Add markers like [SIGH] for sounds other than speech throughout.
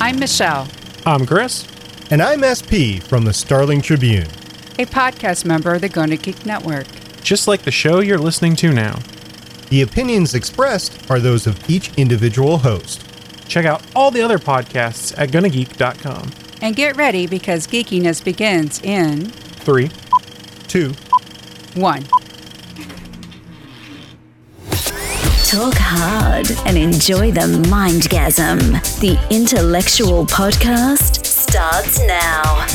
I'm Michelle, I'm Chris. And I'm SP from the Starling Tribune. a podcast member of the Gonna Geek Network. Just like the show you're listening to now. The opinions expressed are those of each individual host. Check out all the other podcasts at gonnageek.com. And get ready because geekiness begins in three, two, one. 2, one. Talk hard and enjoy the mindgasm. The IntelleXual podcast starts now.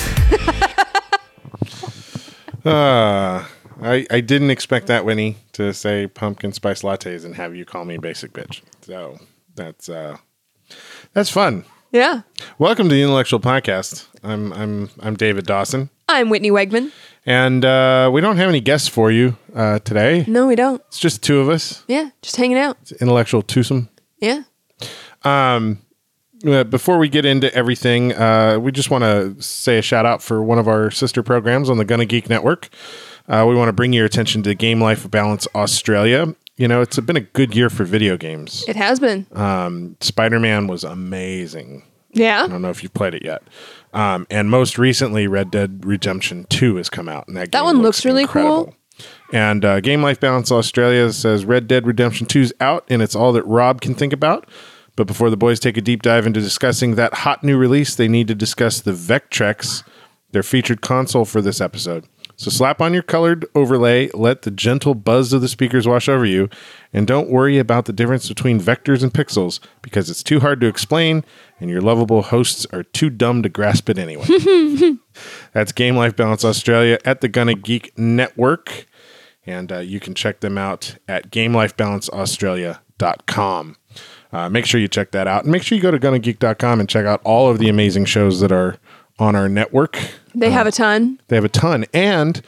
Uh, [LAUGHS] I, I didn't expect that, Winnie, to say pumpkin spice lattes and have you call me basic bitch. So that's uh, that's fun. Yeah. Welcome to the IntelleXual Podcast. I'm I'm I'm David Dawson, I'm Whitney Wegman. And uh, we don't have any guests for you uh, today. No, we don't. It's just two of us. Yeah, just hanging out. It's intellectual twosome. Yeah. Uh, before we get into everything, uh, we just want to say a shout out for one of our sister programs on the Gonna Geek Network. Uh, we want to bring your attention to Game Life Balance Australia. You know, it's been a good year for video games. It has been. Spider Man was amazing. yeah. I don't know if you've played it yet. Um, and most recently, Red Dead Redemption 2 has come out. And that, That one looks really cool. And uh, Game Life Balance Australia says Red Dead Redemption 2 is out, and it's all that Rob can think about. But before the boys take a deep dive into discussing that hot new release, they need to discuss the Vectrex, their featured console for this episode. So slap on your colored overlay, let the gentle buzz of the speakers wash over you, and don't worry about the difference between vectors and pixels because it's too hard to explain and your lovable hosts are too dumb to grasp it anyway. [LAUGHS] That's Game Life Balance Australia at the Gonna Geek Network. And uh, you can check them out at gamelifebalanceaustralia.com. Uh, make sure you check that out. And make sure you go to gonnageek.com and check out all of the amazing shows that are on our network. They have a ton. They have a ton. And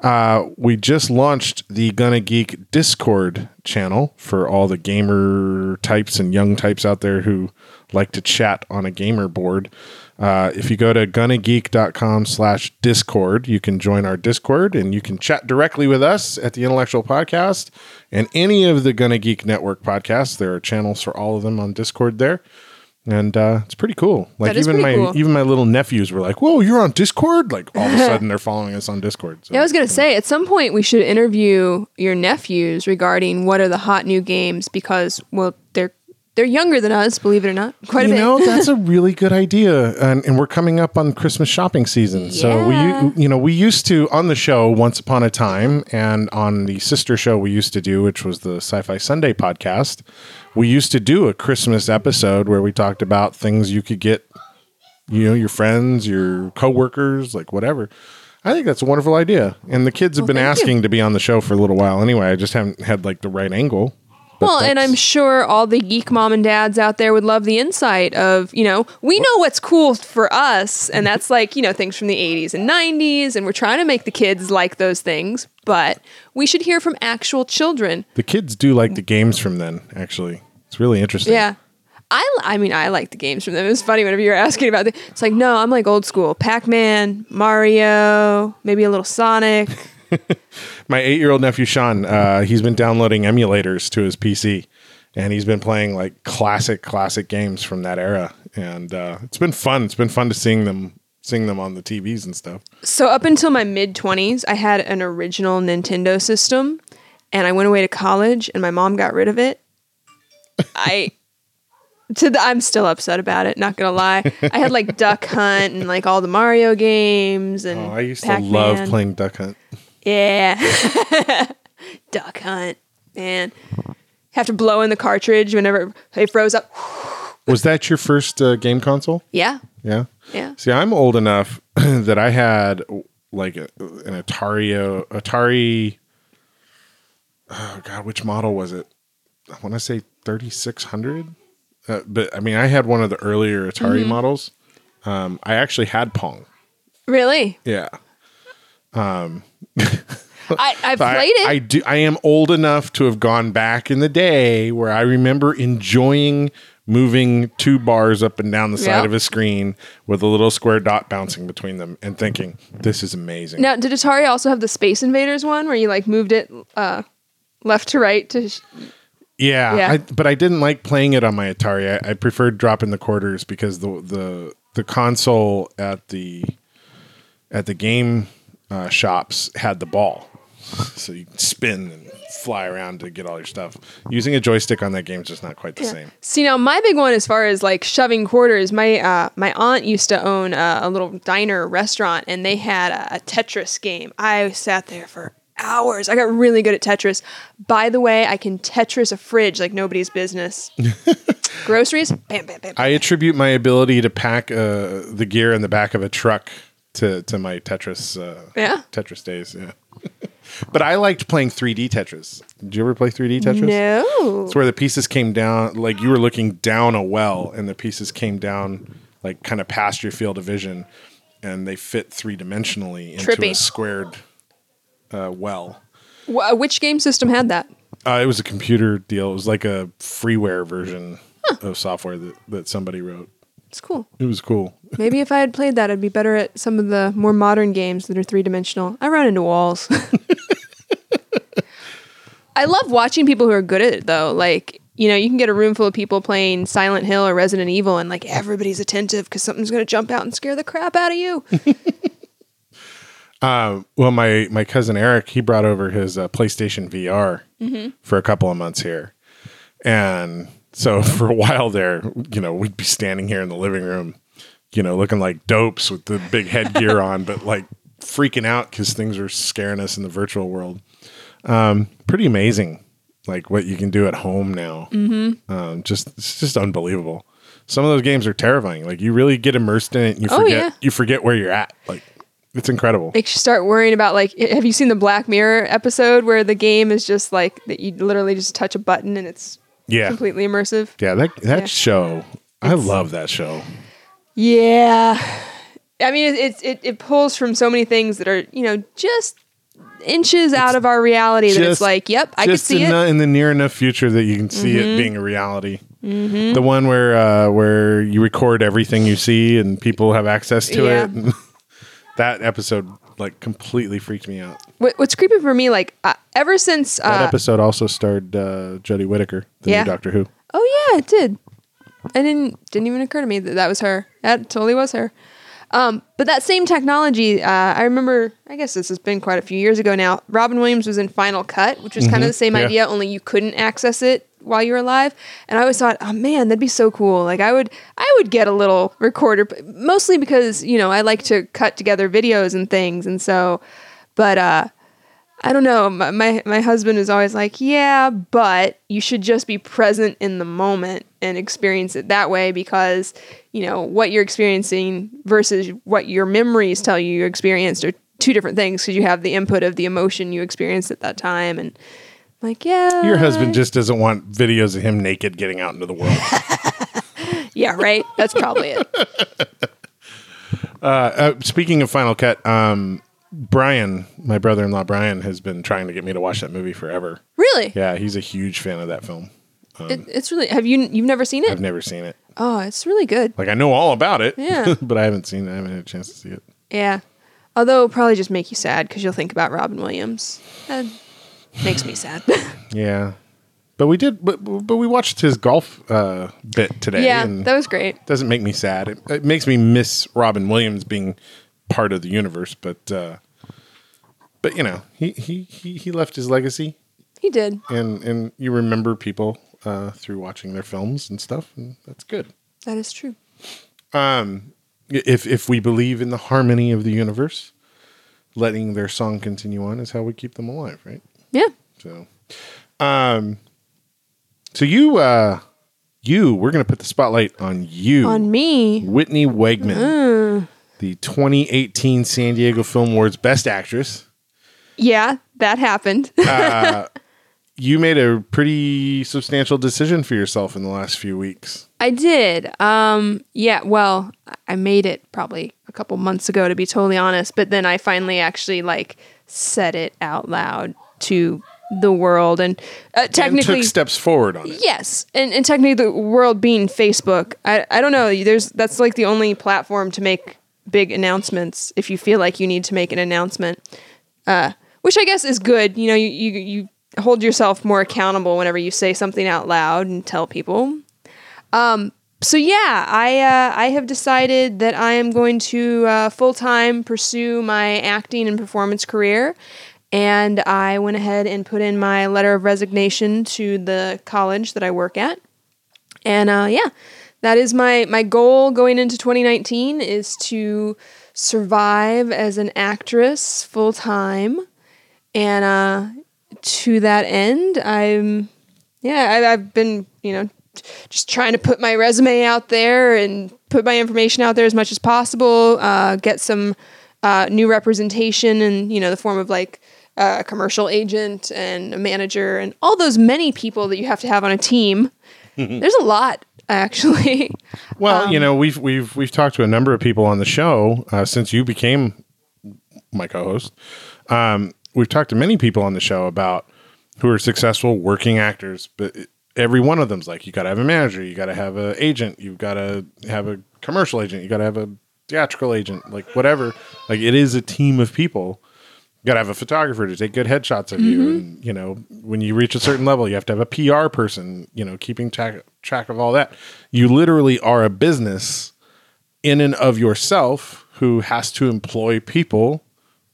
uh, we just launched the Gonna Geek Discord channel for all the gamer types and young types out there who like to chat on a gamer board. Uh, if you go to gonnageek.com slash discord, you can join our Discord and you can chat directly with us at the IntelleXual Podcast and any of the Gonna Geek Network podcasts. There are channels for all of them on Discord there. And uh, it's pretty cool. Like even my cool. even my little nephews were like, "Whoa, you're on Discord!" Like all of a [LAUGHS] sudden they're following us on Discord. So Yeah, I was going to say, at some point, we should interview your nephews regarding what are the hot new games because, well, they're they're younger than us, believe it or not. Quite a you bit. know that's a [LAUGHS] really good idea, and, and we're coming up on Christmas shopping season. So we, you know, we used to on the show once upon a time, and on the sister show we used to do, which was the Sci-Fi Sunday podcast. We used to do a Christmas episode where we talked about things you could get, you know, your friends, your coworkers, like whatever. I think that's a wonderful idea, and the kids have been thank you. asking to be on the show for a little while. Anyway, I just haven't had like the right angle. But Well, and I'm sure all the geek mom and dads out there would love the insight of, you know, we know what's cool for us, and that's like, you know, things from the 80s and 90s, and we're trying to make the kids like those things, but we should hear from actual children. The kids do like the games from then, actually. It's really interesting. Yeah. I, I mean, I like the games from them. It was funny whenever you were asking about it. It's like, no, I'm like old school. Pac Man, Mario, maybe a little Sonic. [LAUGHS] My eight year old nephew, Sean, uh, he's been downloading emulators to his PC and he's been playing like classic, classic games from that era. And uh, it's been fun. It's been fun to seeing them. Seeing them on the TVs and stuff. So up until my mid 20s, I had an original Nintendo system and I went away to college and my mom got rid of it. [LAUGHS] I to the, I'm still upset about it, not going to lie. I had like Duck Hunt and like all the Mario games and Oh, I used Pac-Man. to love playing Duck Hunt. [LAUGHS] Yeah. [LAUGHS] Duck Hunt, man. Have to blow in the cartridge whenever it froze up. [SIGHS] Was that your first uh, game console? Yeah. Yeah. Yeah. See, I'm old enough [CLEARS THROAT] that I had like a, an Atari, uh, Atari. Oh God, which model was it? I want to say 3600. Uh, but I mean, I had one of the earlier Atari Mm-hmm. models. Um, I actually had Pong. Really? Yeah, [LAUGHS] I, I played it. I do. I am old enough to have gone back in the day where I remember enjoying moving two bars up and down the side Yeah. of a screen with a little square dot bouncing between them, and thinking, "This is amazing." Now, did Atari also have the Space Invaders one where you like moved it uh, left to right to? Sh- Yeah, Yeah. I, but I didn't like playing it on my Atari. I, I preferred dropping the quarters because the the the console at the at the game uh, shops had the ball, so you can spin and fly around to get all your stuff. Using a joystick on that game is just not quite the same. See now, my big one as far as like shoving quarters, my uh, my aunt used to own a, a little diner restaurant, and they had a, a Tetris game. I sat there for hours. I got really good at Tetris. By the way, I can Tetris a fridge like nobody's business. [LAUGHS] Groceries, bam, bam, bam. I attribute my ability to pack uh, the gear in the back of a truck to to my Tetris uh, Yeah? Tetris days. Yeah. [LAUGHS] But I liked playing 3D Tetris. Did you ever play 3D Tetris? No. It's where the pieces came down, like you were looking down a well, and the pieces came down, like kind of past your field of vision, and they fit three dimensionally into a Trippy. squared uh, well. Wh- which game system had that? Uh, it was a computer deal. It was like a freeware version of software that, that somebody wrote. It's cool. It was cool. Maybe if I had played that, I'd be better at some of the more modern games that are three dimensional. I run into walls. [LAUGHS] I love watching people who are good at it, though. Like, you know, you can get a room full of people playing Silent Hill or Resident Evil, and like everybody's attentive because something's going to jump out and scare the crap out of you. [LAUGHS] Uh, well, my my cousin Eric, he brought over his uh, PlayStation VR for a couple of months here, and so [LAUGHS] for a while there, you know, we'd be standing here in the living room, you know, looking like dopes with the big headgear on, but like freaking out because things are scaring us in the virtual world. Um, pretty amazing, like what you can do at home now. Mm-hmm. Um, just it's just unbelievable. Some of those games are terrifying. Like you really get immersed in it, and you Oh, forget yeah. you forget where you're at. Like it's incredible. Makes you start worrying about like, have you seen the Black Mirror episode where the game is just like that? You literally just touch a button and it's Yeah, completely immersive. Yeah, that that Yeah. show. I love that show. Yeah. I mean, it, it, it, pulls from so many things that are, you know, just inches out of our reality that it's like, yep, I could Just see in, it. Mm-hmm. The, in the near enough future that you can see it being a reality. The one where uh, where you record everything you see and people have access to Yeah. it. [LAUGHS] that episode like completely freaked me out. What, what's creepy for me, like, uh, ever since. That Uh, episode also starred uh, Jodie Whittaker, the Yeah. new Doctor Who. oh, yeah, it did. I didn't, didn't even occur to me that that was her. That totally was her. Um, but that same technology, uh, I remember, I guess this has been quite a few years ago now. Robin Williams was in Final Cut, which was kind of the same Yeah. idea, only you couldn't access it while you were alive. And I always thought, oh man, that'd be so cool. Like I would, I would get a little recorder, mostly because you know I like to cut together videos and things, and so, but uh, I don't know. My, my my husband is always like, yeah, but you should just be present in the moment and experience it that way because you know what you're experiencing versus what your memories tell you you experienced are two different things because you have the input of the emotion you experienced at that time and like yeah Your husband just doesn't want videos of him naked getting out into the world. [LAUGHS] yeah right that's probably it [LAUGHS] uh, speaking of Final Cut, um, Brian, my brother-in-law Brian, has been trying to get me to watch that movie forever. really Yeah, he's a huge fan of that film. it, it's really have you you've never seen it I've never seen it. oh it's really good Like I know all about it, Yeah. [LAUGHS] but I haven't seen it. I haven't had a chance to see it. yeah although it'll probably just make you sad because you'll think about robin williams that makes me sad [LAUGHS] Yeah, but we did, but but we watched his golf uh, bit today. yeah and that was great doesn't make me sad. It, it makes me miss Robin Williams being part of the universe, but uh, but you know he, he he he left his legacy, he did. And and you remember people uh, through watching their films and stuff, and that's good. that is true. Um, if if we believe in the harmony of the universe, letting their song continue on is how we keep them alive, right? yeah. So, um, so you, uh, you, we're gonna put the spotlight on you, on me. Whitney Wegman, the 2018 San Diego Film Awards Best Actress. yeah that happened [LAUGHS] You made a pretty substantial decision for yourself in the last few weeks. I did. Um, yeah, well, I made it probably a couple months ago to be totally honest, but then I finally actually like said it out loud to the world and uh, And technically took steps forward on it. yes and, and technically the world being facebook I, I don't know there's that's like the only platform to make big announcements if you feel like you need to make an announcement uh, which i guess is good. You know you, you, you hold yourself more accountable whenever you say something out loud and tell people. Um, so yeah, I uh, I have decided that I am going to uh, full time pursue my acting and performance career, and I went ahead and put in my letter of resignation to the college that I work at, and uh, yeah, that is my my goal going into 2019 is to survive as an actress full time, and uh, to that end, I'm yeah I, I've been you know just trying to put my resume out there and put my information out there as much as possible. Uh, get some uh, new representation in you know the form of like uh, a commercial agent and a manager and all those many people that you have to have on a team. [LAUGHS] There's a lot actually. [LAUGHS] Well, Um, you know, we've we've we've talked to a number of people on the show uh, since you became my co-host. Um, we've talked to many people on the show about who are successful working actors, but every one of them's like, you got to have a manager, you got to have an agent, you've got to have a commercial agent, you got to have a theatrical agent, like whatever. Like it is a team of people. Got to have a photographer to take good headshots of you. And, you know, when you reach a certain level, you have to have a PR person, you know, keeping track, track of all that. You literally are a business in and of yourself who has to employ people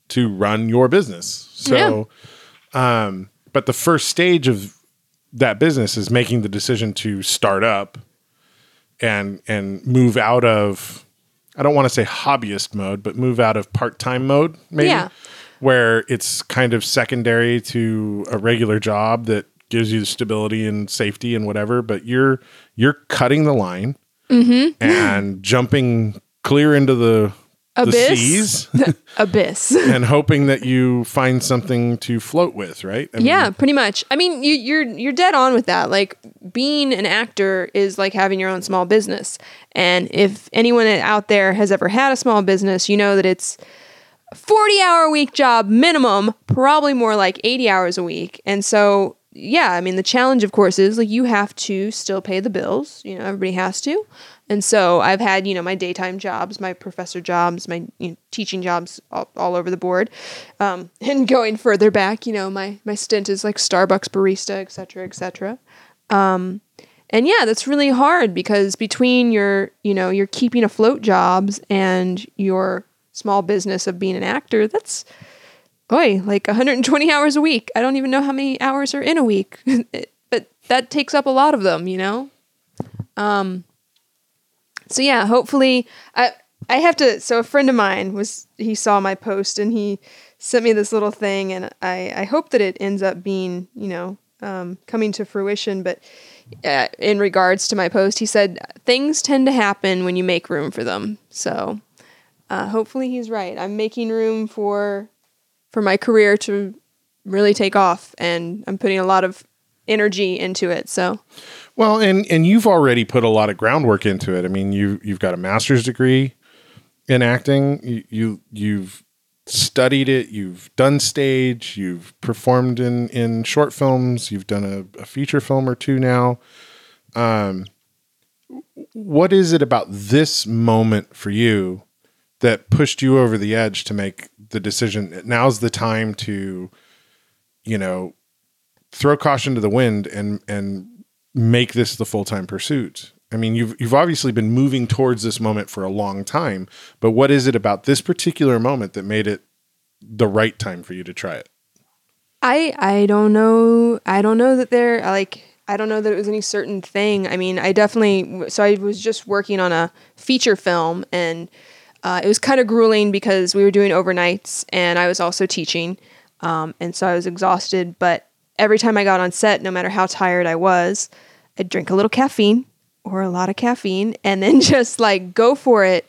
to run your business. So, um, but the first stage of that business is making the decision to start up and and move out of I don't want to say hobbyist mode, but move out of part-time mode maybe Yeah. Where it's kind of secondary to a regular job that gives you stability and safety and whatever, but you're you're cutting the line mm-hmm. and jumping clear into the the Abyss? seas [LAUGHS] Abyss. [LAUGHS] and hoping that you find something to float with, right? I mean, Yeah, pretty much. I mean, you, you're you're dead on with that. Like being an actor is like having your own small business, and if anyone out there has ever had a small business, you know that it's a forty hour a week job minimum, probably more like eighty hours a week. And so, yeah, I mean, the challenge, of course, is like you have to still pay the bills. You know, everybody has to. And so I've had, you know, my daytime jobs, my professor jobs, my you know, teaching jobs all, all over the board. Um, [LAUGHS] and going further back, you know, my, my stint is like Starbucks barista, et cetera, et cetera. Um, and yeah, that's really hard because between your, you know, your keeping afloat jobs and your small business of being an actor, that's, boy, like 120 hours a week. I don't even know how many hours are in a week, [LAUGHS] but that takes up a lot of them, you know? Um, so yeah, hopefully I I have to so a friend of mine was he saw my post and he sent me this little thing and I I hope that it ends up being, you know, um, coming to fruition, but uh, in regards to my post, he said things tend to happen when you make room for them. So uh, hopefully he's right. I'm making room for for my career to really take off and I'm putting a lot of energy into it. So Well, and and you've already put a lot of groundwork into it. I mean, you you've got a master's degree in acting. You, you you've studied it. You've done stage. You've performed in in short films. You've done a, a feature film or two now. Um, what is it about this moment for you that pushed you over the edge to make the decision? Now's the time to, you know, throw caution to the wind and and make this the full-time pursuit. I mean, you've you've obviously been moving towards this moment for a long time, but what is it about this particular moment that made it the right time for you to try it? I I don't know. I don't know that there like I don't know that it was any certain thing. I mean, I definitely so I was just working on a feature film and uh, it was kind of grueling because we were doing overnights and I was also teaching, um, and so I was exhausted. But every time I got on set, no matter how tired I was, I'd drink a little caffeine or a lot of caffeine [LAUGHS] and then [LAUGHS] just like go for it.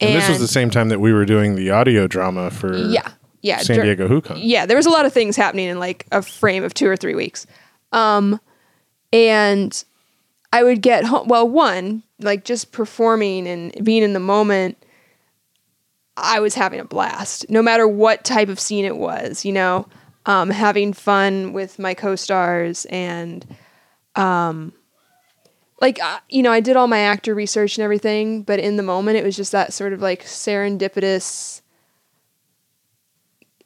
And, this was the same time that we were doing the audio drama for yeah yeah San dur- Diego HooCon. yeah, there was a lot of things happening in like a frame of two or three weeks. Um, and I would get home. Well, one, like just performing and being in the moment, I was having a blast, no matter what type of scene it was, you know, um, having fun with my co stars and, um, like, uh, you know, I did all my actor research and everything, but in the moment, it was just that sort of like serendipitous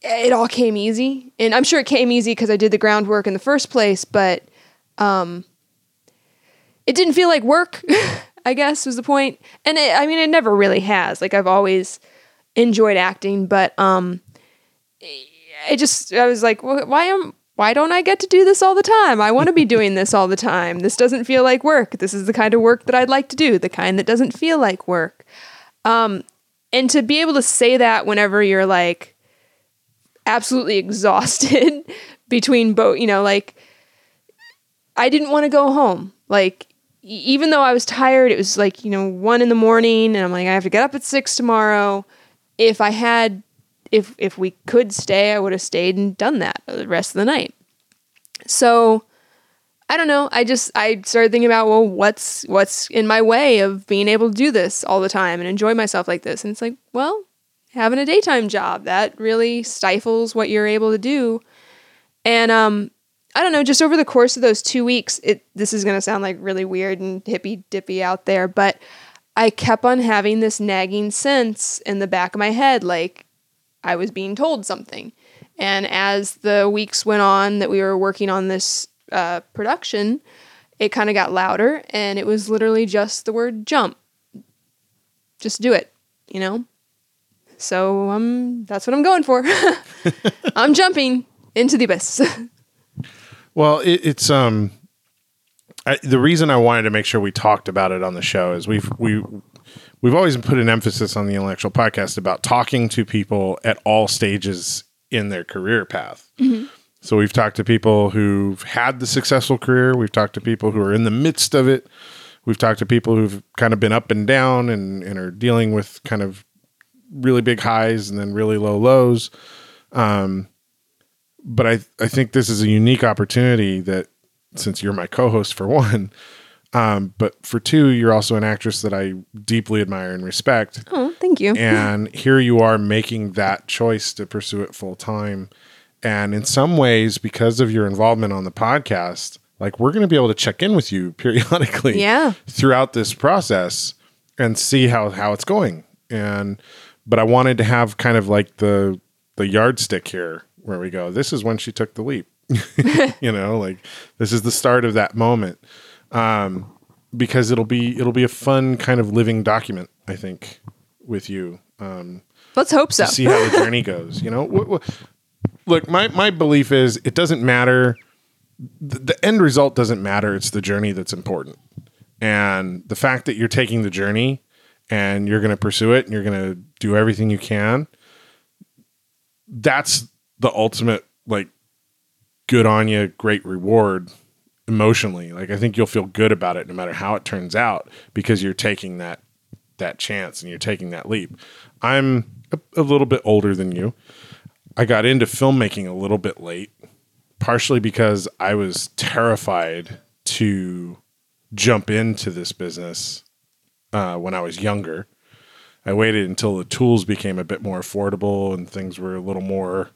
it all came easy. And I'm sure it came easy because I did the groundwork in the first place, but um, it didn't feel like work, [LAUGHS] I guess was the point. And it, I mean, it never really has. Like I've always enjoyed acting, but um, I just, I was like, "Wh- why am, why don't I get to do this all the time? I want to be doing this all the time. This doesn't feel like work. This is the kind of work that I'd like to do, the kind that doesn't feel like work. Um, and to be able to say that whenever you're like absolutely exhausted [LAUGHS] between both, you know, like I didn't want to go home. Like even though I was tired, it was like, you know, one in the morning and I'm like, I have to get up at six tomorrow. If I had if if we could stay, I would have stayed and done that the rest of the night. So I don't know. I just I started thinking about well, what's what's in my way of being able to do this all the time and enjoy myself like this? And it's like, well, having a daytime job that really stifles what you're able to do. And um, I don't know. Just over the course of those two weeks, it this is gonna sound like really weird and hippy dippy out there, but I kept on having this nagging sense in the back of my head, like I was being told something. And as the weeks went on that we were working on this uh, production, it kind of got louder, and it was literally just the word jump. Just do it, you know? So um, that's what I'm going for. [LAUGHS] [LAUGHS] I'm jumping into the abyss. [LAUGHS] Well, it, it's um, I, the reason I wanted to make sure we talked about it on the show is we've we we've always put an emphasis on the IntelleXual podcast about talking to people at all stages in their career path. So we've talked to people who've had the successful career. We've talked to people who are in the midst of it. We've talked to people who've kind of been up and down and, and are dealing with kind of really big highs and then really low lows. Um, but I, I think this is a unique opportunity that since you're my co-host for one, um, but for two, you're also an actress that I deeply admire and respect. oh, thank you. [LAUGHS] And here you are making that choice to pursue it full time. And in some ways, because of your involvement on the podcast, like we're going to be able to check in with you [LAUGHS] periodically Yeah. throughout this process and see how, how it's going. And, but I wanted to have kind of like the, the yardstick here where we go, this is when she took the leap, [LAUGHS] you know, like this is the start of that moment. Um, because it'll be, it'll be a fun kind of living document, I think, with you. Um, Let's hope so. see how the journey [LAUGHS] goes. You know, look, my my belief is it doesn't matter. The, the end result doesn't matter. It's the journey that's important, and the fact that you're taking the journey and you're going to pursue it and you're going to do everything you can. That's the ultimate like good on you, great reward emotionally. Like I think you'll feel good about it no matter how it turns out because you're taking that that chance and you're taking that leap. I'm a, a little bit older than you. I got into filmmaking a little bit late, partially because I was terrified to jump into this business uh, when I was younger. I waited until the tools became a bit more affordable and things were a little more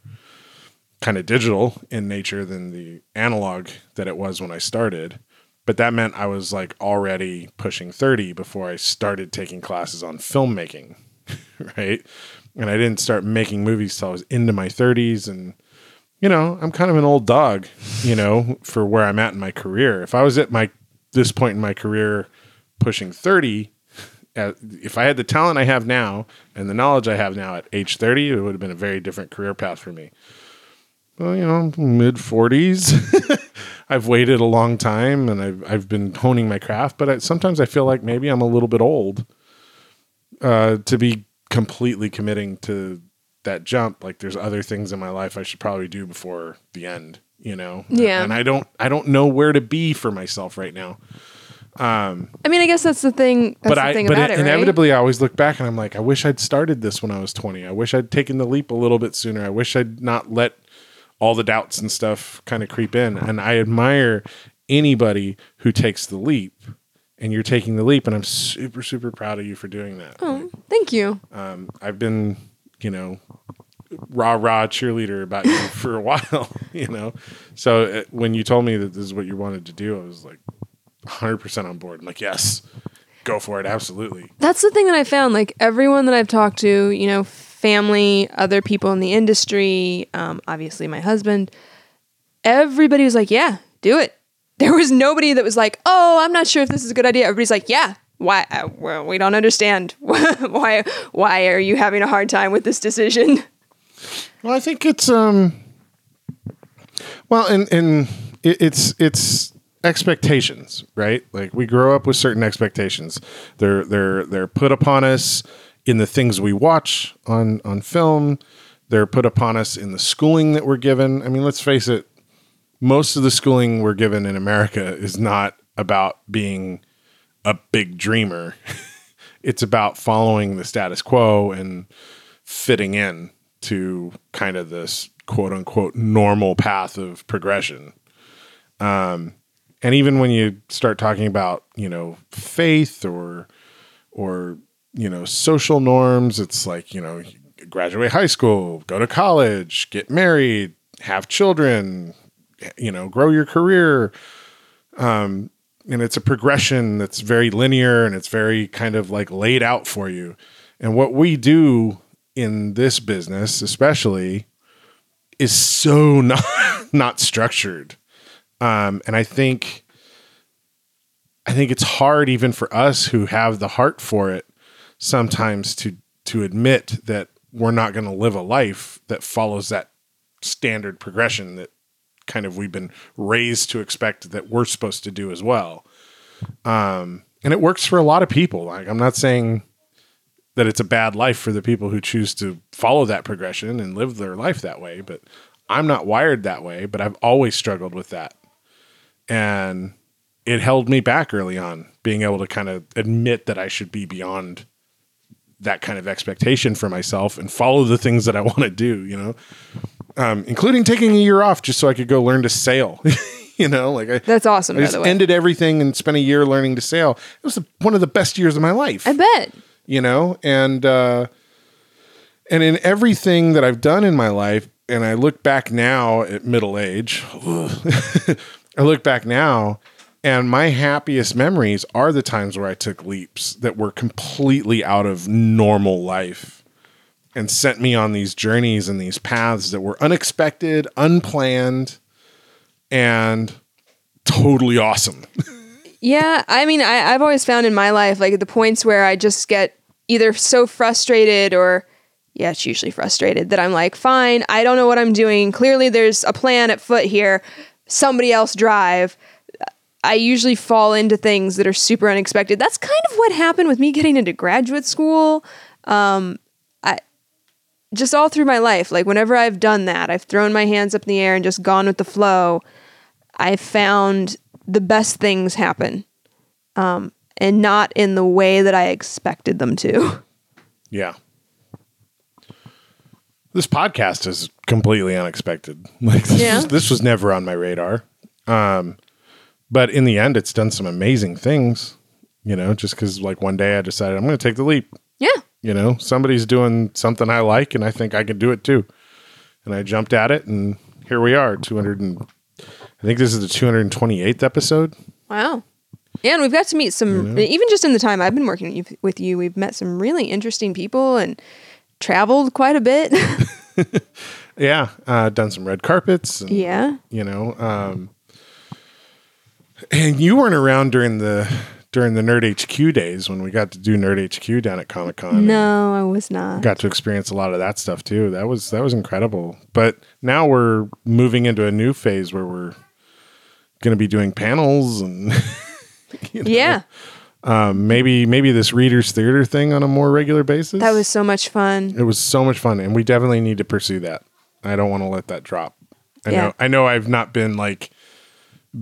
kind of digital in nature than the analog that it was when I started. But that meant I was like already pushing 30 before I started taking classes on filmmaking, [LAUGHS] right? And I didn't start making movies till I was into my 30s. And, you know, I'm kind of an old dog, you know, for where I'm at in my career. If I was at my this point in my career pushing 30, uh, if I had the talent I have now and the knowledge I have now at age 30, it would have been a very different career path for me. Well, you know, mid 40s. [LAUGHS] I've waited a long time and I've, I've been honing my craft, but I, sometimes I feel like maybe I'm a little bit old uh, to be completely committing to that jump. Like there's other things in my life I should probably do before the end, you know? Yeah. And I don't, I don't know where to be for myself right now. Um, I mean, I guess that's the thing. That's but the I, thing but about it, right? inevitably, I always look back and I'm like, I wish I'd started this when I was 20. I wish I'd taken the leap a little bit sooner. I wish I'd not let all the doubts and stuff kind of creep in. And I admire anybody who takes the leap. And you're taking the leap, and I'm super, super proud of you for doing that. Oh, thank you. Um, I've been, you know, rah rah cheerleader about you [LAUGHS] for a while, [LAUGHS] you know. So uh, when you told me that this is what you wanted to do, I was like 100% on board. I'm like, yes, go for it. Absolutely. That's the thing that I found. Like everyone that I've talked to, you know, family, other people in the industry, um, obviously my husband, everybody was like, "Yeah, do it." [LAUGHS] There was nobody that was like, "Oh, I'm not sure if this is a good idea." Everybody's like, "Yeah." Why? Uh, well, we don't understand. [LAUGHS] why? Why are you having a hard time with this decision? [LAUGHS] Well, I think it's um. Well, and and it, it's it's expectations, right? Like we grow up with certain expectations. They're they're they're put upon us in the things we watch on on film. They're put upon us in the schooling that we're given. I mean, let's face it. Most of the schooling we're given in America is not about being a big dreamer. [LAUGHS] it's about following the status quo and fitting in to kind of this quote unquote normal path of progression. Um, and even when you start talking about, you know, faith or, or, you know, social norms, it's like, you know, graduate high school, go to college, get married, have children, you know, grow your career. Um, and it's a progression that's very linear and it's very kind of like laid out for you. And what we do in this business, especially, is so [LAUGHS] not not structured. Um, and I think I think it's hard even for us who have the heart for it sometimes to to admit that we're not going to live a life that follows that standard progression that kind of we've been raised to expect that we're supposed to do as well. Um, and it works for a lot of people. Like I'm not saying that it's a bad life for the people who choose to follow that progression and live their life that way, but I'm not wired that way, but I've always struggled with that. And it held me back early on, being able to kind of admit that I should be beyond that kind of expectation for myself and follow the things that I [LAUGHS] want to do, you know, um, including taking a year off just so I could go learn to sail. [LAUGHS] you know, like I, That's awesome. I by just the way, ended everything and spent a year learning to sail. It was the, one of the best years of my life I bet. you know and uh and in everything that i've done in my life and i look back now at middle age [LAUGHS] i look back now and my happiest memories are the times where i took leaps that were completely out of normal life and sent me on these journeys and these paths that were unexpected unplanned and totally awesome [LAUGHS] Yeah, I mean, I, I've always found in my life, like the points where I just get either so frustrated or, yeah, it's usually frustrated that I'm like, fine, I don't know what I'm doing. Clearly, there's a plan at foot here. Somebody else drive. I usually fall into things that are super unexpected. That's kind of what happened with me getting into graduate school. Um, I just all through my life, like whenever I've done that, I've thrown my hands up in the air and just gone with the flow. I found the best things happen, um, and not in the way that I expected them to. Yeah. This podcast is completely unexpected. Like this, Yeah. was, this was never on my radar. Um, but in the end, it's done some amazing things. You know, just because like one day I decided I'm going to take the leap. Yeah, You know, somebody's doing something I like, and I think I can do it too. And I jumped at it, and here we are. 200 and I think this is the 228th episode. wow. Yeah, and we've got to meet some. Even just in the time I've been working with you- with you, we've met some really interesting people and traveled quite a bit. [LAUGHS] [LAUGHS] Yeah, uh, done some red carpets. And, yeah, you know um and you weren't around during the during the nerd hq days when we got to do nerd hq down at comic-con. No, I was not. got to experience a lot of that stuff too. That was that was incredible. But now we're moving into a new phase where we're going to be doing panels and [LAUGHS] you know, Yeah, um, maybe maybe this readers theater thing on a more regular basis? That was so much fun. it was so much fun and we definitely need to pursue that. I don't want to let that drop. I Yeah. know i know i've not been like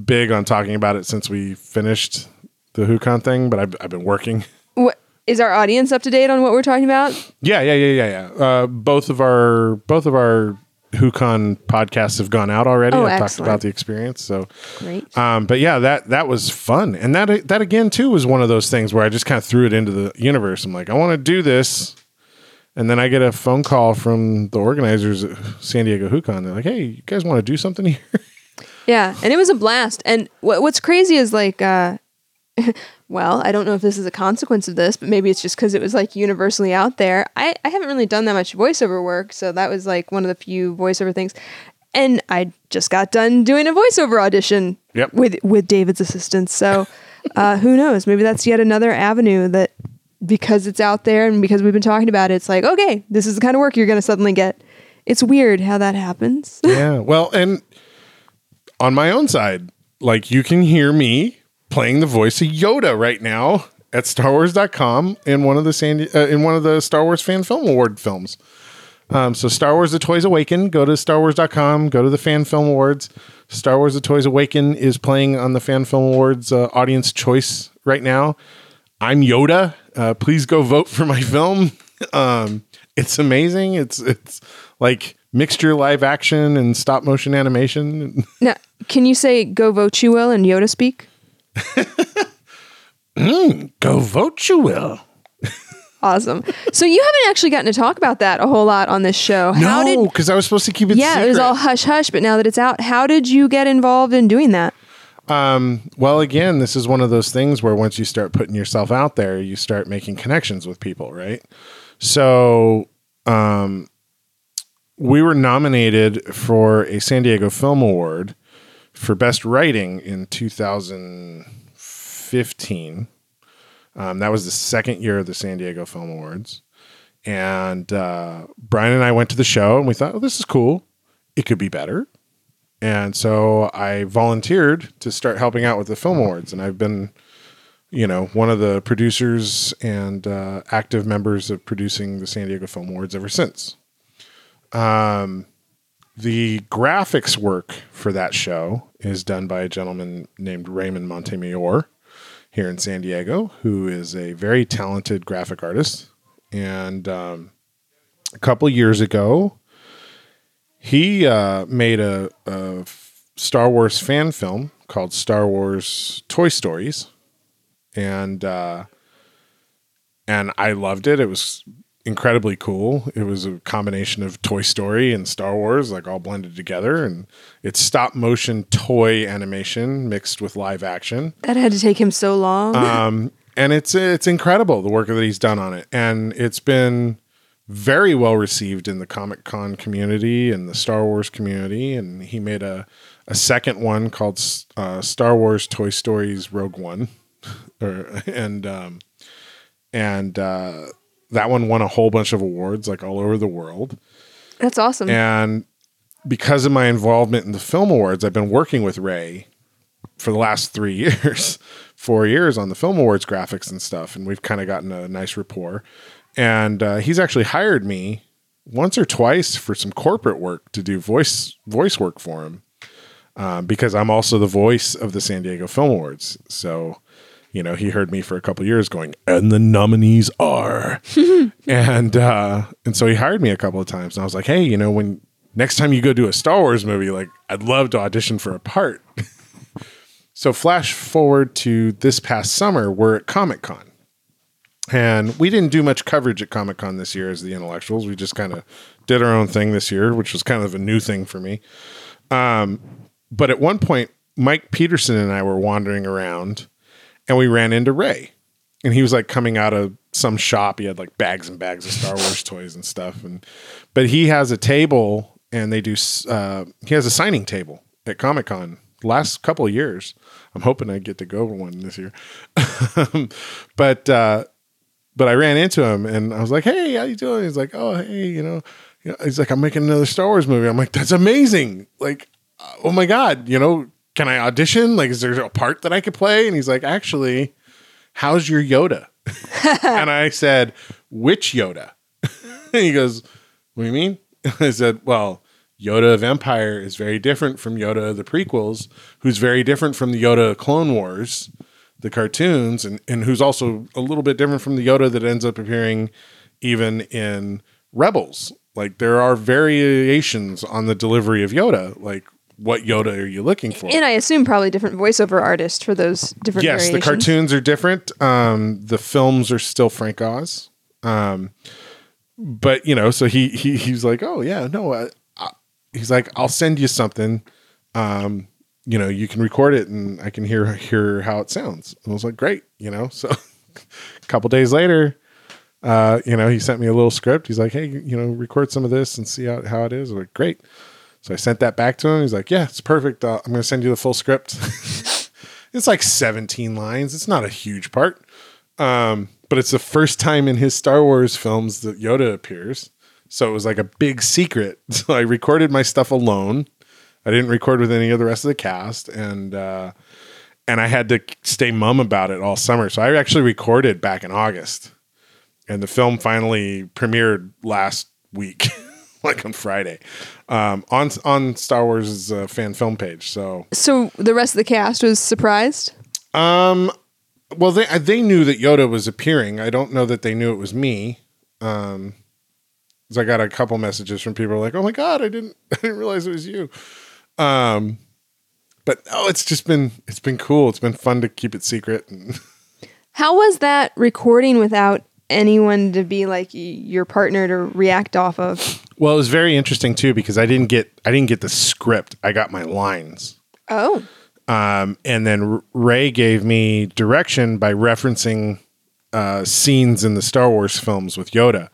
big on talking about it since we finished the HooCon thing but i've, I've been working What is our audience up to date on what we're talking about? yeah yeah yeah yeah yeah uh, both of our both of our HooCon podcasts have gone out already Oh, i talked about the experience so Great. um, but yeah, that that was fun, and that that again too was one of those things where I just kind of threw it into the universe. I'm like, I want to do this, and then I get a phone call from the organizers at San Diego HooCon. They're like, Hey, you guys want to do something here? [LAUGHS] Yeah, and it was a blast. And what, what's crazy is like uh, [LAUGHS] well, I don't know if this is a consequence of this, but maybe it's just because it was like universally out there. I, I haven't really done that much voiceover work, so that was like one of the few voiceover things. And I just got done doing a voiceover audition Yep. with with David's assistance. So [LAUGHS] uh, who knows? Maybe that's yet another avenue that because it's out there and because we've been talking about it, it's like okay, this is the kind of work you're going to suddenly get. It's weird how that happens. yeah. Well, and on my own side, like you can hear me playing the voice of Yoda right now at StarWars.com in one of the Sandy, uh, in one of the Star Wars Fan Film Award films. Um, so Star Wars: The Toys Awaken. Go to StarWars.com. Go to the Fan Film Awards. Star Wars: The Toys Awaken is playing on the Fan Film Awards uh, Audience Choice right now. I'm Yoda. Uh, please go vote for my [LAUGHS] film. Um, it's amazing. It's it's like mixture live action and stop motion animation. now, can you say "Go vote you will" and Yoda speak? [LAUGHS] go vote, you will. Awesome. So you haven't actually gotten to talk about that a whole lot on this show. How no, because I was supposed to keep it. Yeah, it was all hush hush, but now that it's out, how did you get involved in doing that? Well, again, this is one of those things where once you start putting yourself out there, you start making connections with people, right? So, um, we were nominated for a San Diego Film Award for Best Writing in 2015. Um, that was the second year of the San Diego Film Awards. And uh, Brian and I went to the show and we thought, oh, this is cool. It could be better. And so I volunteered to start helping out with the Film Awards. And I've been, you know, one of the producers and uh, active members of producing the San Diego Film Awards ever since. Um, the graphics work for that show is done by a gentleman named Raymond Montemayor here in San Diego, who is a very talented graphic artist. And um, a couple years ago, he uh, made a, a Star Wars fan film called Star Wars Toy Stories, and uh, and I loved it. It was incredibly cool. It was a combination of Toy Story and Star Wars, like all blended together, and it's stop motion toy animation mixed with live action That had to take him so long. [LAUGHS] um, and it's it's incredible the work that he's done on it, and it's been very well received in the Comic Con community and the Star Wars community. And he made a a second one called uh, Star Wars Toy Stories Rogue One, [LAUGHS] or, and um, and uh, that one won a whole bunch of awards like all over the world. That's awesome. And because of my involvement in the film awards, I've been working with Ray for the last three [LAUGHS] years, four years on the film awards graphics and stuff. And we've kind of gotten a nice rapport. And uh, he's actually hired me once or twice for some corporate work to do voice voice work for him um, because I'm also the voice of the San Diego Film Awards. So, you know, he heard me for a couple years going, and the nominees are, [LAUGHS] and uh, and so he hired me a couple of times. And I was like, hey, you know, when next time you go do a Star Wars movie, like I'd love to audition for a part. [LAUGHS] so flash forward to this past summer, we're at Comic Con. And we didn't do much coverage at Comic Con this year as the intellectuals. We just kind of did our own thing this year, which was kind of a new thing for me. Um, but at one point, Mike Peterson and I were wandering around and we ran into Ray. And he was like coming out of some shop. He had like bags and bags of Star Wars [LAUGHS] toys and stuff. And but he has a table and they do uh, he has a signing table at Comic Con last couple of years. I'm hoping I get to go to one this year. [LAUGHS] but uh but I ran into him and I was like, "Hey, how you doing?" He's like, "Oh, hey, you know." you know," He's like, "I'm making another Star Wars movie." I'm like, "That's amazing!" Like, oh my god, you know, can I audition? Like, is there a part that I could play? And he's like, "Actually, how's your Yoda?" [LAUGHS] and I said, "Which Yoda?" and [LAUGHS] he goes, "What do you mean?" [LAUGHS] I said, "Well." Yoda of Empire is very different from Yoda of the prequels, who's very different from the Yoda of Clone Wars, the cartoons, and, and who's also a little bit different from the Yoda that ends up appearing even in Rebels. Like there are variations on the delivery of Yoda. Like what Yoda are you looking for? and I assume probably different voiceover artist for those different yes, the cartoons are different. Um, the films are still Frank Oz. Um, but you know, so he he he's like, oh yeah, no, I, I, he's like, I'll send you something. Um, you know, you can record it and I can hear hear how it sounds. And I was like, great, you know. So a [LAUGHS] couple days later, uh, you know, he sent me a little script. He's like, hey, you know, record some of this and see how, how it is. I'm like, great. So I sent that back to him. He's like, yeah, it's perfect. Uh, I'm going to send you the full script. [LAUGHS] it's like 17 lines. It's not a huge part. Um, but it's the first time in his Star Wars films that Yoda appears. So it was like a big secret. [LAUGHS] So I recorded my stuff alone. I didn't record with any of the rest of the cast, and uh, and I had to stay mum about it all summer. So I actually recorded back in August, and the film finally premiered last week, [LAUGHS] like on Friday, um, on on Star Wars' uh, fan film page. So So the rest of the cast was surprised. um, well, they they knew that Yoda was appearing. I don't know that they knew it was me. Um, Um, 'cause I got a couple messages from people like, "Oh my god, I didn't [LAUGHS] I didn't realize it was you." Um, but oh, it's just been it's been cool. It's been fun to keep it secret. And [LAUGHS] How was that recording without anyone to be like your partner to react off of? well, it was very interesting too because I didn't get I didn't get the script. I got my lines. Oh, um, and then Ray gave me direction by referencing uh, scenes in the Star Wars films with Yoda,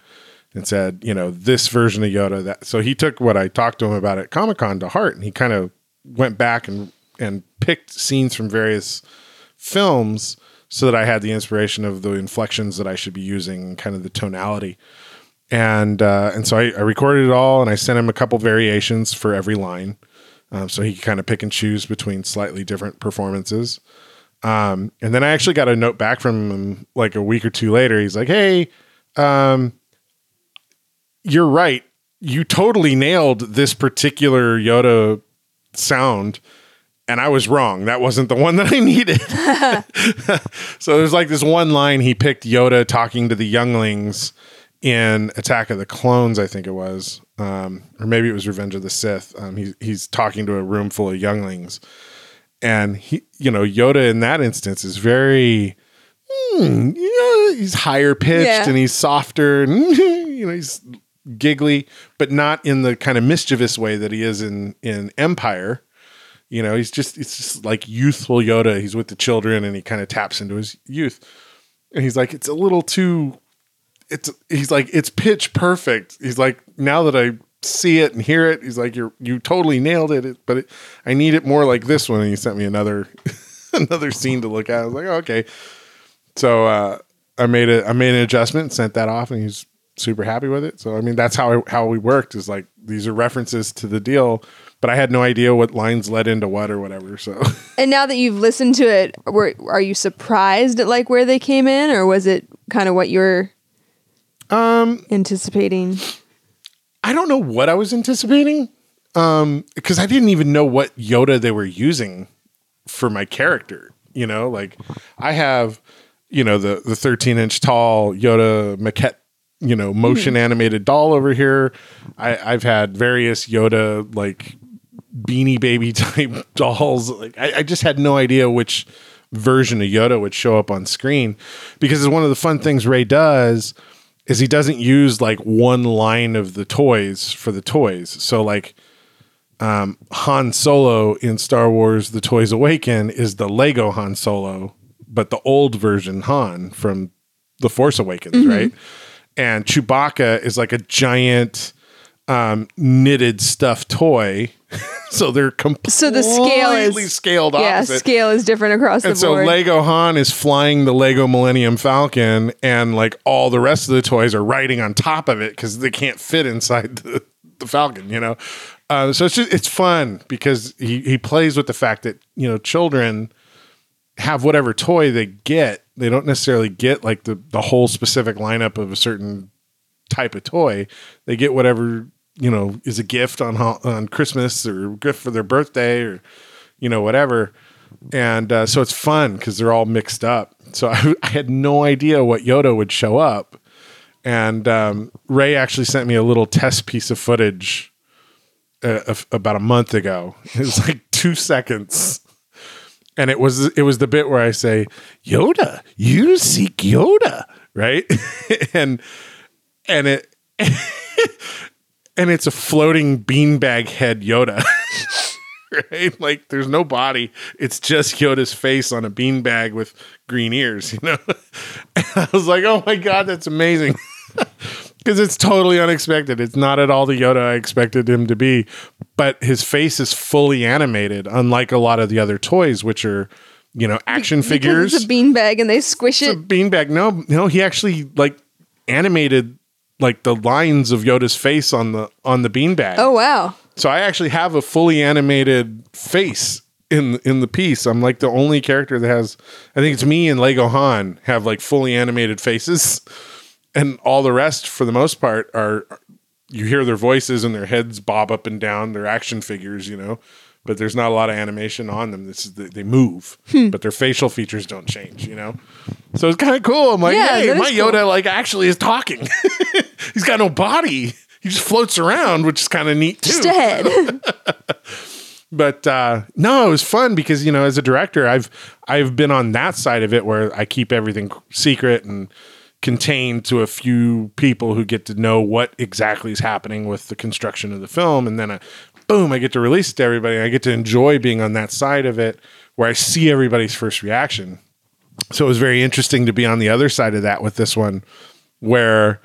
and said, you know, this version of Yoda. That so he took what I talked to him about at Comic Con to heart, and he kind of went back and and picked scenes from various films so that I had the inspiration of the inflections that I should be using, kind of the tonality. And uh, and so I, I recorded it all, and I sent him a couple variations for every line um, so he could kind of pick and choose between slightly different performances. Um, and then I actually got a note back from him like a week or two later. He's like, "Hey, um, you're right. You totally nailed this particular Yoda sound." And I was wrong. That wasn't the one that I [LAUGHS] needed. [LAUGHS] so there's like this one line he picked Yoda talking to the younglings in Attack of the Clones, I think it was, um, or maybe it was Revenge of the Sith. Um, he, he's talking to a room full of younglings, and he, you know, Yoda in that instance is very, hmm, you know, he's higher pitched Yeah. and he's softer, and [LAUGHS] you know, he's giggly, but not in the kind of mischievous way that he is in in Empire. You know, he's just it's just like youthful Yoda. He's with the children, and he kind of taps into his youth. And he's like, it's a little too it's he's like it's pitch perfect. He's like now that I see it and hear it, he's like you're you totally nailed it. But it, I need it more like this one. And he sent me another [LAUGHS] another scene to look at. I was like, oh, okay. So uh, I made a I made an adjustment, sent that off, and he's super happy with it. So I mean that's how I, how we worked. Is like these are references to the deal, but I had no idea what lines led into what or whatever. So [LAUGHS] and now that you've listened to it, were are you surprised at like where they came in, or was it kind of what you're um anticipating? I don't know what I was anticipating um because I didn't even know what Yoda they were using for my character, you know? Like I have, you know, the the 13 inch tall Yoda maquette, you know, motion animated doll over here. I I've had various Yoda like beanie baby [LAUGHS] type dolls. Like I, I just had no idea which version of Yoda would show up on screen because it's one of the fun things Ray does is he doesn't use like one line of the toys for the toys. So like um, Han Solo in Star Wars The Toys Awaken is the Lego Han Solo, but the old version Han from The Force Awakens, right? And Chewbacca is like a giant um, knitted stuffed toy. [LAUGHS] so they're completely So the scale is scaled off. yeah, opposite. scale is different across And the so. Lego Han is flying the Lego Millennium Falcon, and like all the rest of the toys are riding on top of it because they can't fit inside the, the Falcon, you know. Uh, so it's just it's fun because he he plays with the fact that you know children have whatever toy they get. They don't necessarily get like the the whole specific lineup of a certain type of toy. They get whatever you know is a gift on on Christmas or gift for their birthday or you know whatever. And uh, so it's fun because they're all mixed up. So [LAUGHS] I, I had no idea what Yoda would show up. And um, Ray actually sent me a little test piece of footage uh, about a month ago. [LAUGHS] It was like two seconds, and it was it was the bit where I say, "Yoda, you seek Yoda," right? [LAUGHS] and and it and it's a floating beanbag head Yoda. [LAUGHS] right? Like there's no body. It's just Yoda's face on a beanbag with green ears, you know? And [LAUGHS] I was like, oh my God, that's amazing. [LAUGHS] Because it's totally unexpected. It's not at all the Yoda I expected him to be. But his face is fully animated, unlike a lot of the other toys, which are, you know, action figures. It's a beanbag and they squish It's it. a beanbag. No, no, he actually like animated like the lines of Yoda's face on the on the beanbag. Oh wow. So I actually have a fully animated face in in the piece. I'm like the only character that has I think it's me and Lego Han have like fully animated faces. [LAUGHS] And all the rest for the most part are you hear their voices and their heads bob up and down. They're action figures, you know. But there's not a lot of animation on them. This is the, they move, but their facial features don't change, you know. So it's kind of cool. I'm like, Yeah, hey, my cool. Yoda like actually is talking. [LAUGHS] He's got no body. He just floats around, which is kind of neat too Just a head. [LAUGHS] but uh, no, it was fun because you know, as a director, I've I've been on that side of it where I keep everything secret and contained to a few people who get to know what exactly is happening with the construction of the film, and then I, boom, I get to release it to everybody. I get to enjoy being on that side of it where I see everybody's first reaction. So it was very interesting to be on the other side of that with this one, where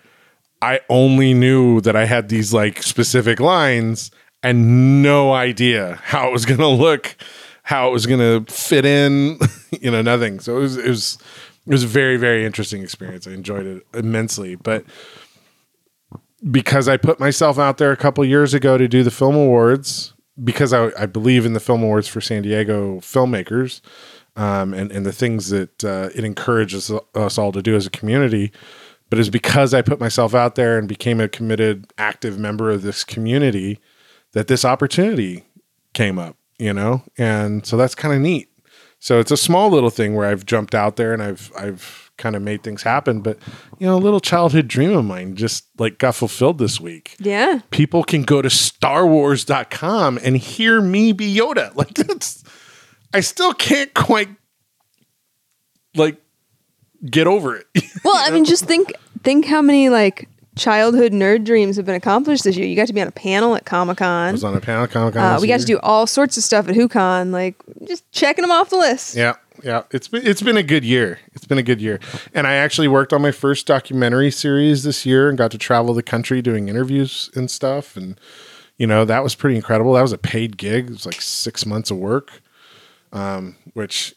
I only knew that I had these like specific lines and no idea how it was going to look, how it was going to fit in, [LAUGHS] you know, nothing. So it was, it was, it was a very, very interesting experience. I enjoyed it immensely. But because I put myself out there a couple years ago to do the film awards, because I, I believe in the film awards for San Diego filmmakers, um, and, and the things that uh, it encourages us all to do as a community. But it's because I put myself out there and became a committed, active member of this community that this opportunity came up, you know? And so that's kind of neat. So it's a small little thing where I've jumped out there and I've I've kind of made things happen. But you know, a little childhood dream of mine just like got fulfilled this week. yeah. People can go to starwars.com and hear me be Yoda. [LAUGHS] Like that's I still can't quite like get over it. [LAUGHS] Well, I mean, just think think how many like childhood nerd dreams have been accomplished this year. You got to be on a panel at Comic I Con. was on a panel Comic Con. Uh, we got year. to do all sorts of stuff at HooCon. Like just checking them off the list. Yeah, yeah. It's been it's been a good year. It's been a good year. And I actually worked on my first documentary series this year and got to travel the country doing interviews and stuff. And you know, that was pretty incredible. That was a paid gig. It was like six months of work. Um, which,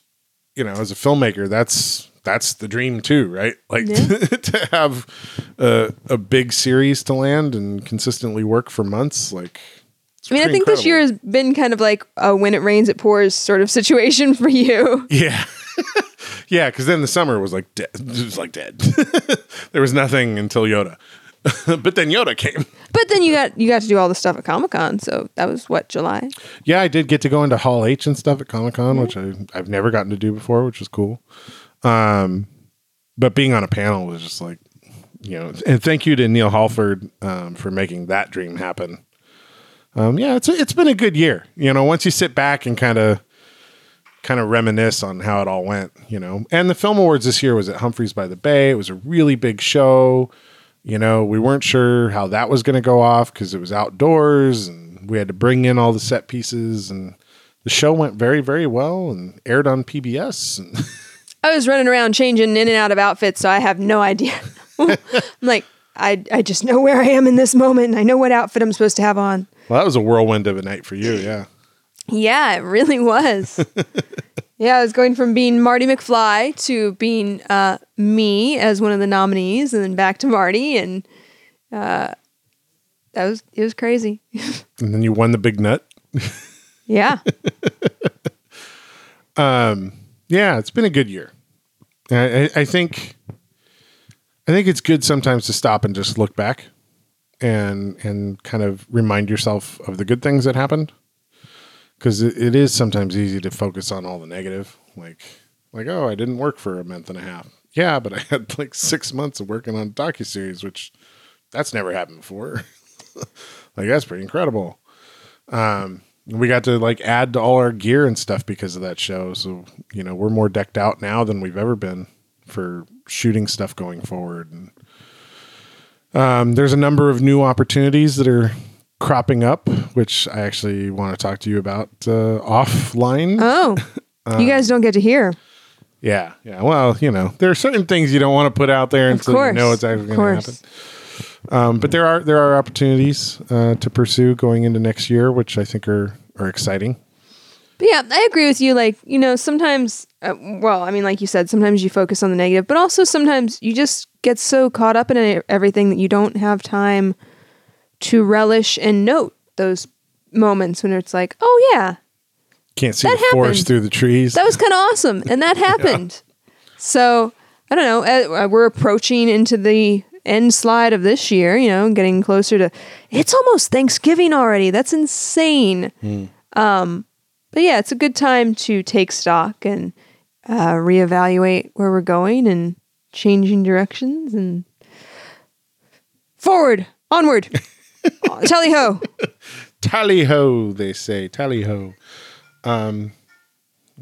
you know, as a filmmaker, that's that's the dream too, right? Like [LAUGHS] to have a, a big series to land and consistently work for months, like I mean, I think this year has been kind of like a when it rains, it pours sort of situation [LAUGHS] for you. Yeah. [LAUGHS] yeah, because then the summer was like dead. It was like dead. [LAUGHS] there was nothing until Yoda. but then Yoda came. But then you got you got to do all the stuff at Comic Con, so that was what July. Yeah, I did get to go into Hall H and stuff at Comic Con, which I, I've never gotten to do before, which was cool. Um, but being on a panel was just like, you know, and thank you to Neil Halford um, for making that dream happen. Um, yeah, it's it's been a good year. You know, once you sit back and kind of kind of reminisce on how it all went, you know. And the film awards this year was at Humphreys by the Bay. It was a really big show. You know, we weren't sure how that was going to go off because it was outdoors and we had to bring in all the set pieces and the show went very very well and aired on PBS [LAUGHS] I was running around changing in and out of outfits, so I have no idea. [LAUGHS] I'm like, I I just know where I am in this moment, and I know what outfit I'm supposed to have on. Well that was a whirlwind of a night for you, yeah. Yeah, it really was. [LAUGHS] yeah, I was going from being Marty McFly to being uh, me as one of the nominees, and then back to Marty, and uh, that was it was crazy. [LAUGHS] And then you won the big nut. yeah, [LAUGHS] yeah, it's been a good year. I, I, I think, I think it's good sometimes to stop and just look back, and and kind of remind yourself of the good things that happened, because it, it is sometimes easy to focus on all the negative, like like oh I didn't work for a month and a half. Yeah, but I had like six months of working on a docu series, which that's never happened before. [LAUGHS] like that's pretty incredible. Um, we got to like add to all our gear and stuff because of that show. So, you know, we're more decked out now than we've ever been for shooting stuff going forward. And um, there's a number of new opportunities that are cropping up, which I actually want to talk to you about uh, offline. Oh, Um, [LAUGHS] you guys don't get to hear. yeah, yeah. Well, you know, there are certain things you don't want to put out there until you know it's actually going to happen. Um, but there are there are opportunities uh, to pursue going into next year, which I think are are exciting. But yeah, I agree with you. Like, you know, sometimes, uh, well, I mean, like you said, sometimes you focus on the negative, but also sometimes you just get so caught up in everything that you don't have time to relish and note those moments when it's like, oh, yeah, Can't see That the forest through the trees. that was kind of awesome. And that [LAUGHS] happened. So, I don't know. uh, We're approaching into the end slide of this year, you know, getting closer to it's almost Thanksgiving already. That's insane. Um, but yeah, it's a good time to take stock and uh, reevaluate where we're going and changing directions and forward, onward. [LAUGHS] Tally ho. Tally ho, they say. Tally ho. Um,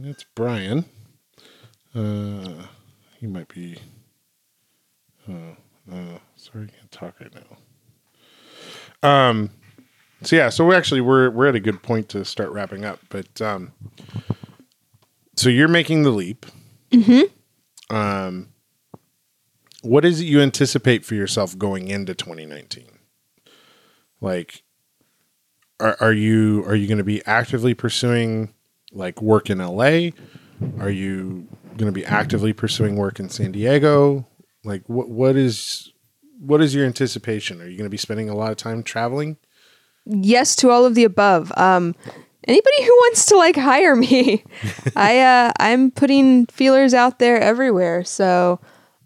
it's Brian. Uh, he might be. Uh, uh, sorry, I can't talk right now. Um, so yeah, so we actually we're we're at a good point to start wrapping up. But um, so you're making the leap. Mm-hmm. Um, what is it you anticipate for yourself going into 2019? Like, are, are you are you going to be actively pursuing like work in LA? Are you going to be actively pursuing work in San Diego? Like what what is what is your anticipation? Are you going to be spending a lot of time traveling? Yes to all of the above. Um, anybody who wants to like hire me, [LAUGHS] I uh, I'm putting feelers out there everywhere. So,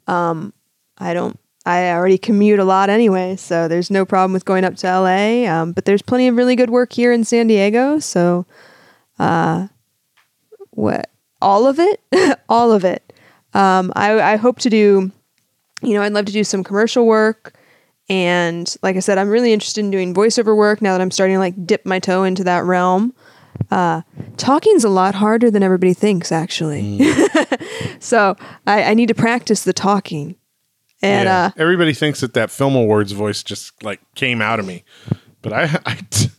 um, I don't. I already commute a lot anyway, so there's no problem with going up to LA. Um, but there's plenty of really good work here in San Diego. So, uh, what all of it, [LAUGHS] all of it. Um, I, I hope to do. You know, I'd love to do some commercial work. And like I said, I'm really interested in doing voiceover work now that I'm starting to like dip my toe into that realm. Uh, talking's a lot harder than everybody thinks, actually. [LAUGHS] so I, I need to practice the talking. And Yeah. uh, everybody thinks that that film awards voice just like came out of me, but I [LAUGHS] I, t-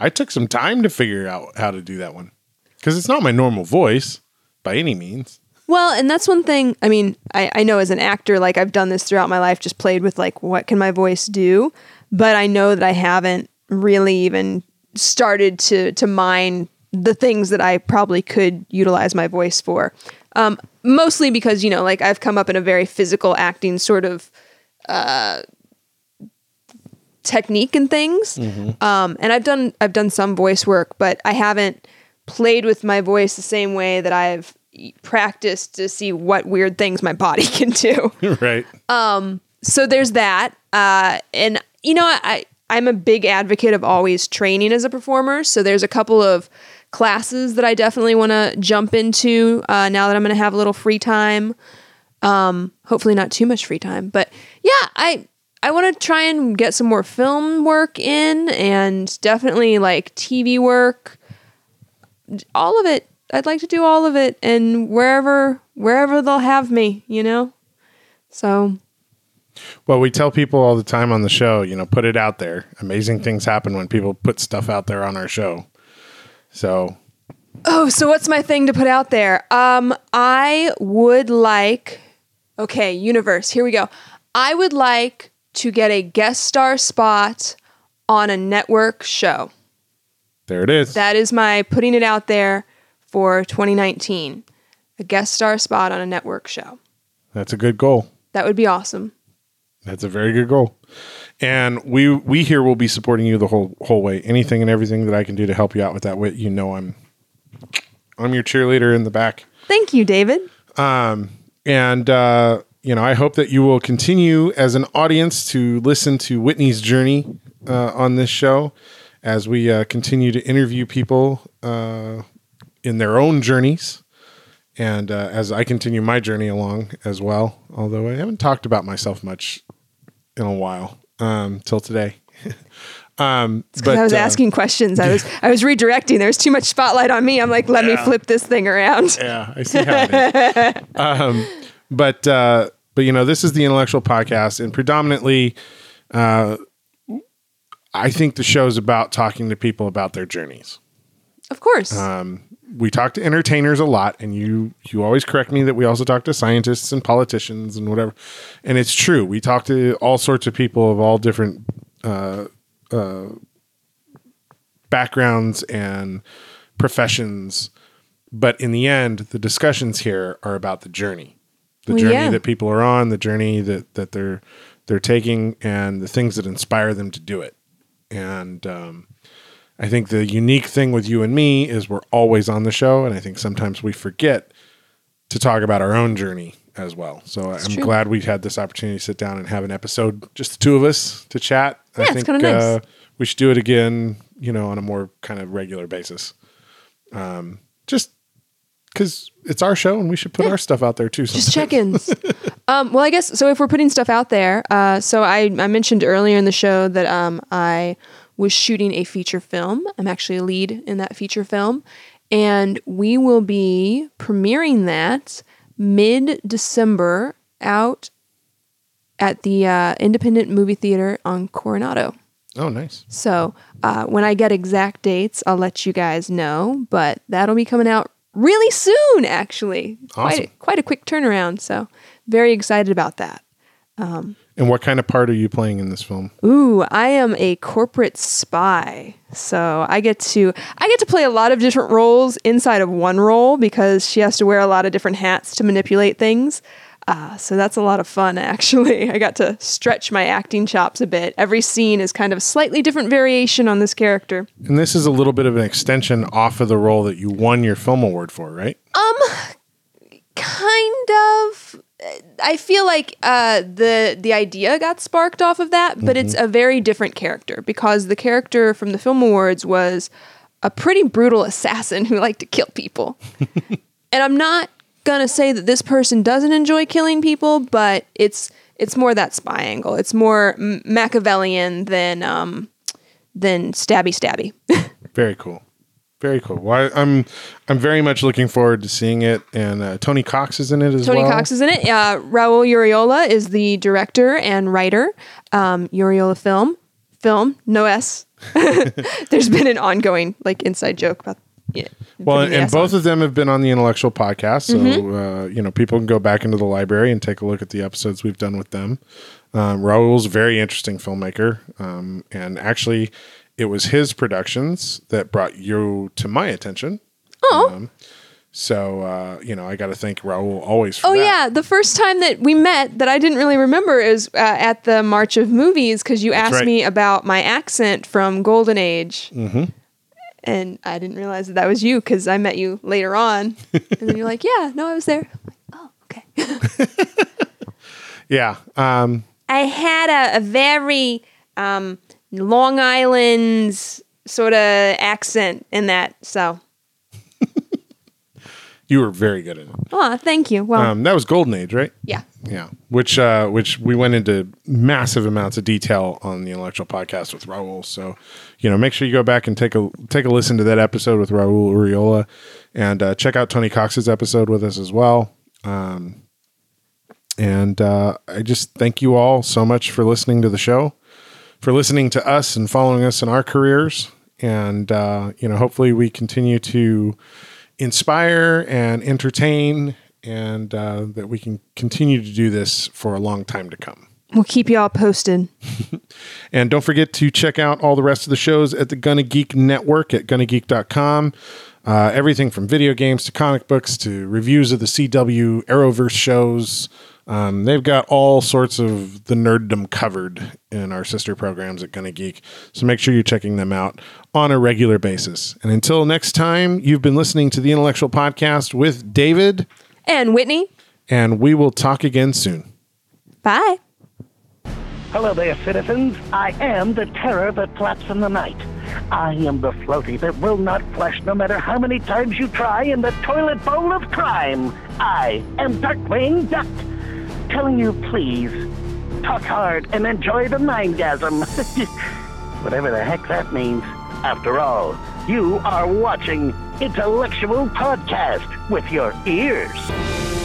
I took some time to figure out how to do that one because it's not my normal voice by any means. Well, and that's one thing. I mean, I, I know as an actor, like I've done this throughout my life, just played with like, what can my voice do? But I know that I haven't really even started to to mine the things that I probably could utilize my voice for. Um, mostly because you know, like I've come up in a very physical acting sort of uh, technique and things. Um, and I've done I've done some voice work, but I haven't played with my voice the same way that I've practiced to see what weird things my body [LAUGHS] can do. [LAUGHS] right. Um. so there's that. Uh, and you know, I I'm a big advocate of always training as a performer. So there's a couple of classes that I definitely want to jump into uh, now that I'm going to have a little free time. Um, hopefully not too much free time, but yeah, I I want to try and get some more film work in, and definitely like TV work. All of it. I'd like to do all of it, and wherever wherever they'll have me, you know. So Well, we tell people all the time on the show, you know, put it out there. Amazing things happen when people put stuff out there on our show. So Oh, so what's my thing to put out there? Um, I would like, okay, universe, here we go. I would like to get a guest star spot on a network show. there it is. That is my putting it out there for 2019. A guest star spot on a network show. That's a good goal. That would be awesome. That's a very good goal. And we we here will be supporting you the whole whole way. Anything and everything that I can do to help you out with that, Wit, you know I'm I'm your cheerleader in the back. Thank you, David. Um And uh, you know, I hope that you will continue as an audience to listen to Whitney's journey uh, on this show as we uh, continue to interview people uh, in their own journeys. And uh, as I continue my journey along as well, although I haven't talked about myself much in a while um, till today. [LAUGHS] um, but I was uh, asking questions. I was I was redirecting. There was too much spotlight on me. I'm like, let me flip this thing around. [LAUGHS] Yeah, I see how it is. um, but uh, but you know, this is the IntelleXual podcast, and predominantly, uh, I think the show is about talking to people about their journeys. Of course. We talk to entertainers a lot, and you you always correct me that we also talk to scientists and politicians and whatever. And it's true. We talk to all sorts of people of all different uh, uh, backgrounds and professions. But in the end, the discussions here are about the journey, the Well, journey yeah. that people are on, the journey that that they're they're taking, and the things that inspire them to do it. And um, I think the unique thing with you and me is we're always on the show, and I think sometimes we forget to talk about our own journey as well. So I'm true. glad we had this opportunity to sit down and have an episode, just the two of us, to chat. Yeah, I it's think kinda nice. uh, we should do it again, you know, on a more kind of regular basis. Um, just because it's our show and we should put our stuff out there too. Just check-ins. [LAUGHS] um, well, I guess so. If we're putting stuff out there, uh, so I, I mentioned earlier in the show that um, I was shooting a feature film. I'm actually a lead in that feature film, and we will be premiering that mid-December out at the uh, Independent Movie Theater on Coronado. Oh, nice. So uh, when I get exact dates, I'll let you guys know. But that'll be coming out really soon, actually. Awesome. Quite, quite a quick turnaround. So very excited about that. And what kind of part are you playing in this film? Ooh, I am a corporate spy. So I get to I get to play a lot of different roles inside of one role because she has to wear a lot of different hats to manipulate things. Uh, so that's a lot of fun, [LAUGHS] actually. I got to stretch my acting chops a bit. Every scene is kind of a slightly different variation on this character. And this is a little bit of an extension off of the role that you won your film award for, right? Um, kind of I feel like uh, the the idea got sparked off of that, but it's a very different character because the character from the film awards was a pretty brutal assassin who liked to kill people. [LAUGHS] and I'm not gonna say that this person doesn't enjoy killing people, but it's it's more that spy angle. It's more Machiavellian than um, than stabby stabby. [LAUGHS] Very cool. Very cool. Well, I, I'm I'm very much looking forward to seeing it, and uh, Tony Cox is in it as Tony well. Tony Cox is in it. Uh, Raul Uriola is the director and writer. Um, Uriola film, film, no S. [LAUGHS] There's been an ongoing like inside joke about. Yeah, Well, and both on. of them have been on the IntelleXual Podcast, so Mm-hmm. uh, you know people can go back into the library and take a look at the episodes we've done with them. Um, Raul's a very interesting filmmaker, um, and actually, it was his productions that brought you to my attention. Oh. So uh, you know, I got to thank Raul always. For Oh that. yeah, the first time that we met that I didn't really remember is uh, at the March of Movies because you asked right. me about my accent from Golden Age. Mm-hmm. And I didn't realize that that was you because I met you later on, [LAUGHS] and then you're like, "Yeah, no, I was there." I'm like, oh, okay. [LAUGHS] yeah. Um, I had a, a very um, Long Island's sort of accent in that. So, [LAUGHS] you were very good at it. oh, thank you. Well, Um, that was Golden Age, right? yeah. Yeah, which uh, which we went into massive amounts of detail on the IntelleXual podcast with Raul. So, you know, make sure you go back and take a take a listen to that episode with Raul Uriola, and uh, check out Tony Cox's episode with us as well. Um, and uh, I just thank you all so much for listening to the show, for listening to us and following us in our careers, and uh, you know, hopefully we continue to inspire and entertain and uh, that we can continue to do this for a long time to come. We'll keep you all posted. [LAUGHS] And don't forget to check out all the rest of the shows at the Gonna Geek Network at gonnageek.com. Uh, everything from video games to comic books to reviews of the CW Arrowverse shows. Um, they've got all sorts of the nerddom covered in our sister programs at Gonna Geek. So make sure you're checking them out on a regular basis. And until next time, you've been listening to the IntelleXual Podcast with David, And Whitney, and we will talk again soon. bye. Hello there, citizens. I am the terror that flaps in the night. I am the floaty that will not flush no matter how many times you try in the toilet bowl of crime. I am Darkwing Duck, telling you please, talk hard and enjoy the mindgasm. [LAUGHS] Whatever the heck that means. After all, you are watching IntelleXual Podcast with your ears.